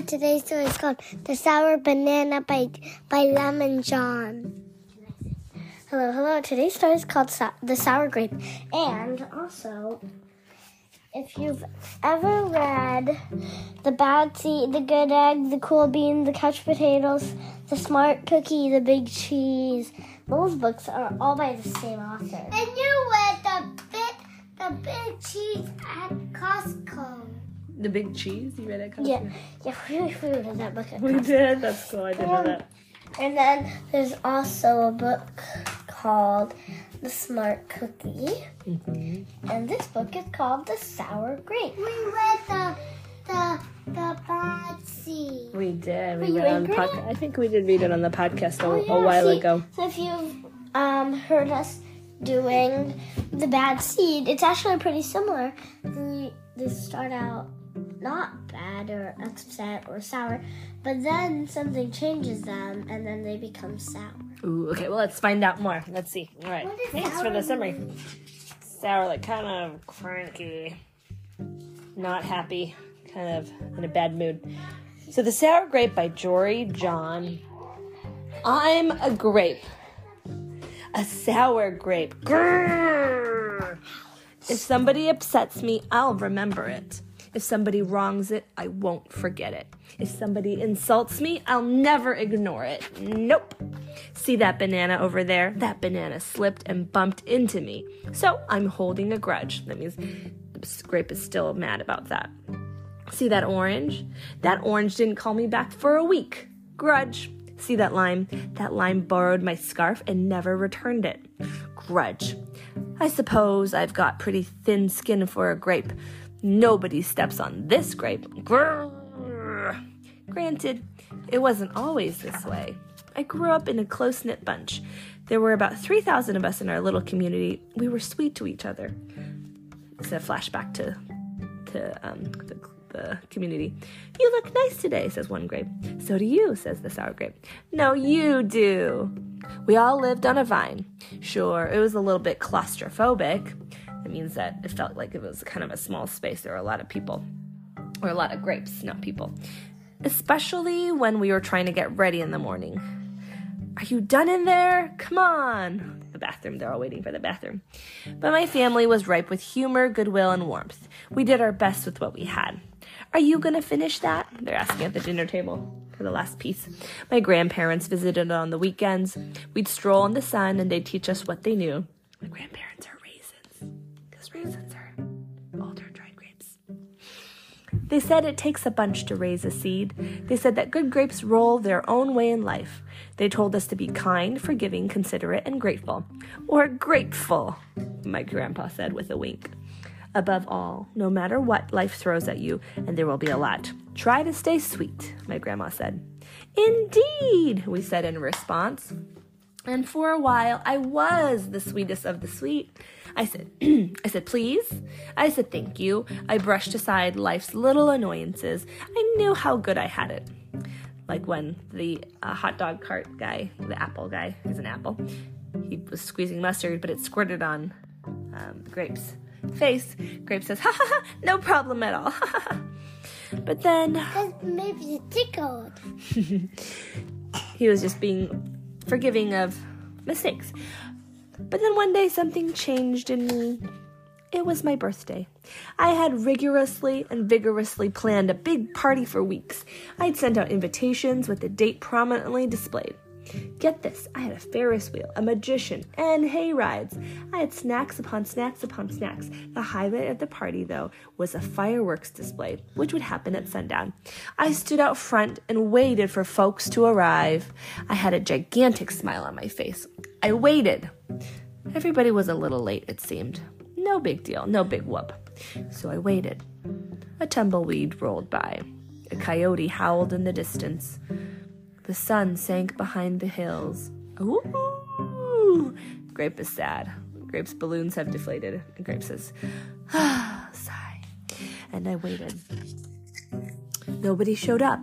Today's story is called The Sour Banana by, by Lemon John. Hello, hello. Today's story is called The Sour Grape. And also, if you've ever read The Bad Seed, The Good Egg, The Cool Bean, The Couch Potatoes, The Smart Cookie, The Big Cheese, those books are all by the same author. And you read the big, the big cheese at Costco. The big cheese you read at Costco? Yeah, yeah, we, we read that book. We did. That's cool. I didn't know that. And then there's also a book called The Smart Cookie. And this book is called The Sour Grape. We read the the the bad seed. We did. We Were you read on angry? podcast. I think we did read it on the podcast a, Oh, a while see, ago. So if you've um, heard us doing The Bad Seed, it's actually pretty similar. They, they start out not bad or upset or sour, but then something changes them and then they become sour. Ooh, okay. Well, let's find out more. Let's see. All right. Thanks for the summary. Sour, like kind of cranky, not happy, kind of in a bad mood. So, The Sour Grape by Jory John. I'm a grape. A sour grape. Grrr. If somebody upsets me, I'll remember it. If somebody wrongs it, I won't forget it. If somebody insults me, I'll never ignore it. Nope. See that banana over there? That banana slipped and bumped into me. So I'm holding a grudge. That means grape is still mad about that. See that orange? That orange didn't call me back for a week. Grudge. See that lime? That lime borrowed my scarf and never returned it. Grudge. I suppose I've got pretty thin skin for a grape. Nobody steps on this grape. Grrr. Granted, it wasn't always this way. I grew up in a close knit bunch. There were about 3,000 of us in our little community. We were sweet to each other. It's a flashback to to um, the, the community. You look nice today, says one grape. So do you, says the sour grape. No, you do. We all lived on a vine. Sure, it was a little bit claustrophobic. It means that it felt like it was kind of a small space. There were a lot of people, or a lot of grapes, not people. Especially when we were trying to get ready in the morning. Are you done in there? Come on. The bathroom, they're all waiting for the bathroom. But my family was ripe with humor, goodwill, and warmth. We did our best with what we had. Are you to finish that? They're asking at the dinner table for the last piece. My grandparents visited on the weekends. We'd stroll in the sun and they'd teach us what they knew. My grandparents are dried grapes. They said it takes a bunch to raise a seed. They said that good grapes roll their own way in life. They told us to be kind, forgiving, considerate, and grateful. Or grateful, my grandpa said with a wink. Above all, no matter what life throws at you, and there will be a lot, try to stay sweet, my grandma said. Indeed, we said in response. And for a while, I was the sweetest of the sweet. I said, I said, please. I said, thank you. I brushed aside life's little annoyances. I knew how good I had it. Like when the uh, hot dog cart guy, the apple guy, he's an apple, he was squeezing mustard, but it squirted on um, Grape's face. Grape says, ha ha ha, no problem at all. but then Cause maybe it tickled. he was just being forgiving of mistakes. But then one day something changed in me. It was my birthday. I had rigorously and vigorously planned a big party for weeks. I'd sent out invitations with the date prominently displayed. Get this, I had a Ferris wheel, a magician, and hay rides. I had snacks upon snacks upon snacks. The highlight of the party, though, was a fireworks display, which would happen at sundown. I stood out front and waited for folks to arrive. I had a gigantic smile on my face. I waited. Everybody was a little late, it seemed. No big deal, no big whoop. So I waited. A tumbleweed rolled by. A coyote howled in the distance. The sun sank behind the hills. Ooh! Grape is sad. Grape's balloons have deflated. And Grape says, ah, sigh. And I waited. Nobody showed up.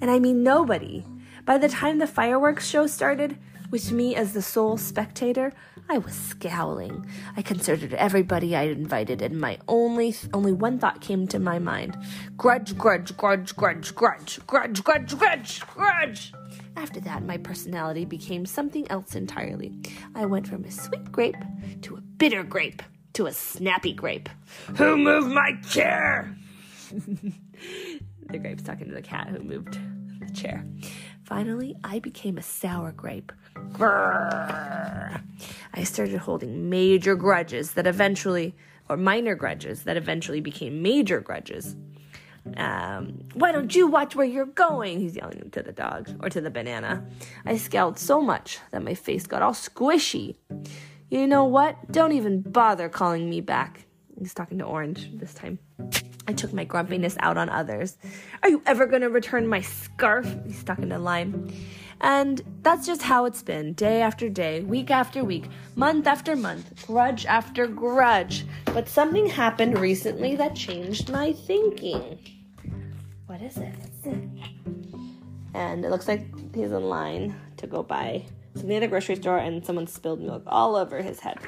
And I mean nobody. By the time the fireworks show started, with me as the sole spectator, I was scowling. I considered everybody I'd invited, and my only only one thought came to my mind: grudge, grudge, grudge, grudge, grudge, grudge, grudge, grudge, grudge. After that, my personality became something else entirely. I went from a sweet grape to a bitter grape to a snappy grape. Who moved my chair? the grape's talking to the cat who moved the chair. Finally, I became a sour grape. Grrr. I started holding major grudges that eventually, or minor grudges that eventually became major grudges. Um, why don't you watch where you're going? He's yelling to the dog or to the banana. I scowled so much that my face got all squishy. You know what? Don't even bother calling me back. He's talking to Orange this time. I took my grumpiness out on others. Are you ever going to return my scarf? He's stuck in to line. And that's just how it's been day after day, week after week, month after month, grudge after grudge. But something happened recently that changed my thinking. What is it? And it looks like he's in line to go buy something at the grocery store, and someone spilled milk all over his head.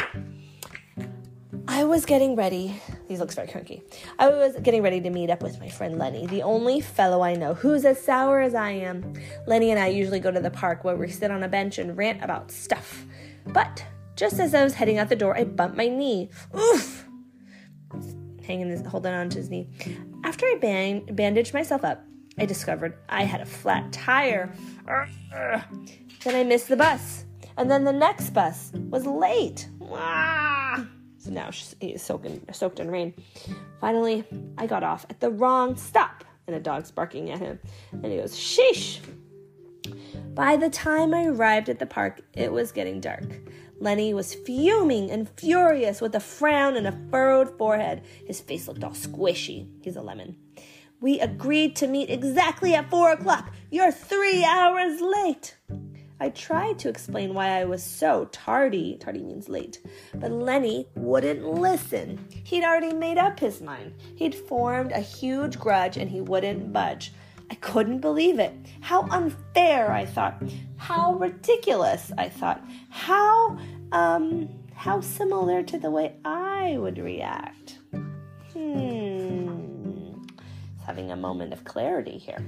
I was getting ready. He looks very cranky. I was getting ready to meet up with my friend Lenny, the only fellow I know who's as sour as I am. Lenny and I usually go to the park where we sit on a bench and rant about stuff. But just as I was heading out the door, I bumped my knee. Oof! Hanging his, holding on to his knee. After I band- bandaged myself up, I discovered I had a flat tire. Then I missed the bus. And then the next bus was late. So now he's soaking, soaked in rain. Finally, I got off at the wrong stop, and a dog's barking at him. And he goes, Sheesh! By the time I arrived at the park, it was getting dark. Lenny was fuming and furious with a frown and a furrowed forehead. His face looked all squishy. He's a lemon. We agreed to meet exactly at four o'clock. You're three hours late. I tried to explain why I was so tardy, tardy means late, but Lenny wouldn't listen. He'd already made up his mind. He'd formed a huge grudge and he wouldn't budge. I couldn't believe it. How unfair, I thought. How ridiculous, I thought. How, um, how similar to the way I would react. Hmm. Having a moment of clarity here.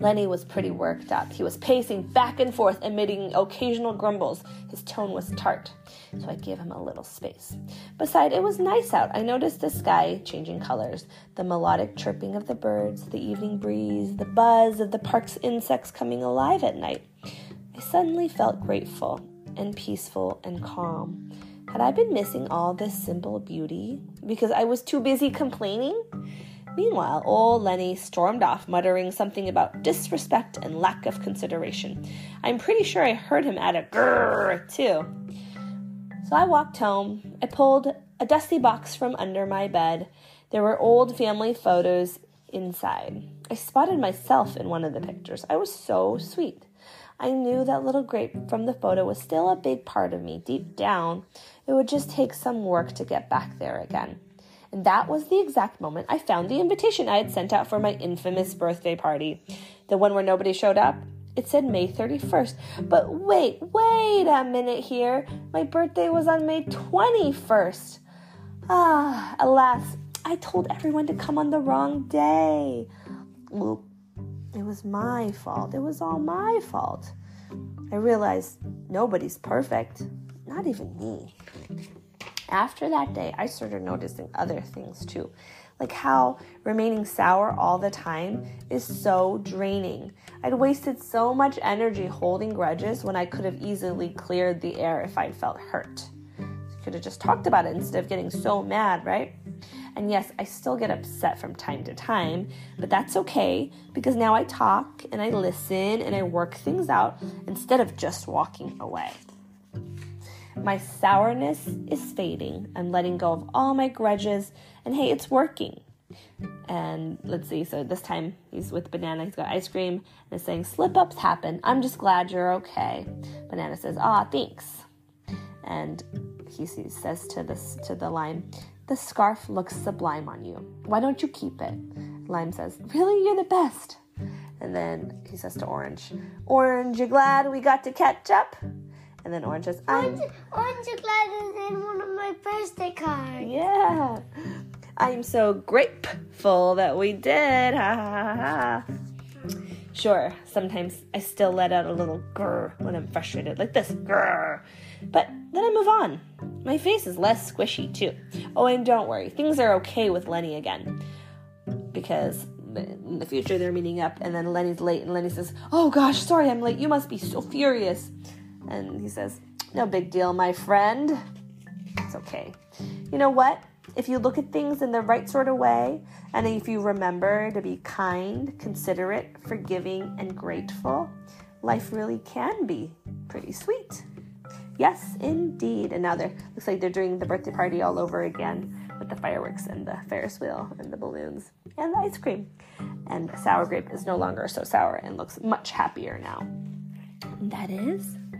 Lenny was pretty worked up. He was pacing back and forth, emitting occasional grumbles. His tone was tart, so I gave him a little space. Besides, it was nice out. I noticed the sky changing colors, the melodic chirping of the birds, the evening breeze, the buzz of the park's insects coming alive at night. I suddenly felt grateful and peaceful and calm. Had I been missing all this simple beauty because I was too busy complaining? Meanwhile, old Lenny stormed off, muttering something about disrespect and lack of consideration. I'm pretty sure I heard him add a grrr, too. So I walked home. I pulled a dusty box from under my bed. There were old family photos inside. I spotted myself in one of the pictures. I was so sweet. I knew that little grape from the photo was still a big part of me deep down. It would just take some work to get back there again. And that was the exact moment I found the invitation I had sent out for my infamous birthday party. The one where nobody showed up. It said May 31st. But wait, wait a minute here. My birthday was on May 21st. Ah, alas, I told everyone to come on the wrong day. Well, it was my fault. It was all my fault. I realized nobody's perfect, not even me. After that day, I started noticing other things too, like how remaining sour all the time is so draining. I'd wasted so much energy holding grudges when I could have easily cleared the air if I'd felt hurt. I could have just talked about it instead of getting so mad, right? And yes, I still get upset from time to time, but that's okay because now I talk and I listen and I work things out instead of just walking away. My sourness is fading. I'm letting go of all my grudges, and hey, it's working. And let's see, so this time he's with Banana, he's got ice cream, and is saying, Slip ups happen. I'm just glad you're okay. Banana says, Ah, thanks. And he says to this to the lime, The scarf looks sublime on you. Why don't you keep it? Lime says, Really, you're the best. And then he says to Orange, Orange, you glad we got to catch up? And then Orange says, I'm Orange, orange glad is in one of my birthday cards. yeah. I'm so grateful that we did. Ha ha ha ha. Sure, sometimes I still let out a little grr when I'm frustrated, like this grr. But then I move on. My face is less squishy too. Oh, and don't worry, things are okay with Lenny again. Because in the future they're meeting up, and then Lenny's late, and Lenny says, Oh gosh, sorry I'm late. You must be so furious. And he says, No big deal, my friend. It's okay. You know what? If you look at things in the right sort of way, and if you remember to be kind, considerate, forgiving, and grateful, life really can be pretty sweet. Yes, indeed. And now they're looks like they're doing the birthday party all over again with the fireworks and the Ferris wheel and the balloons and the ice cream. And sour grape is no longer so sour and looks much happier now. And that is.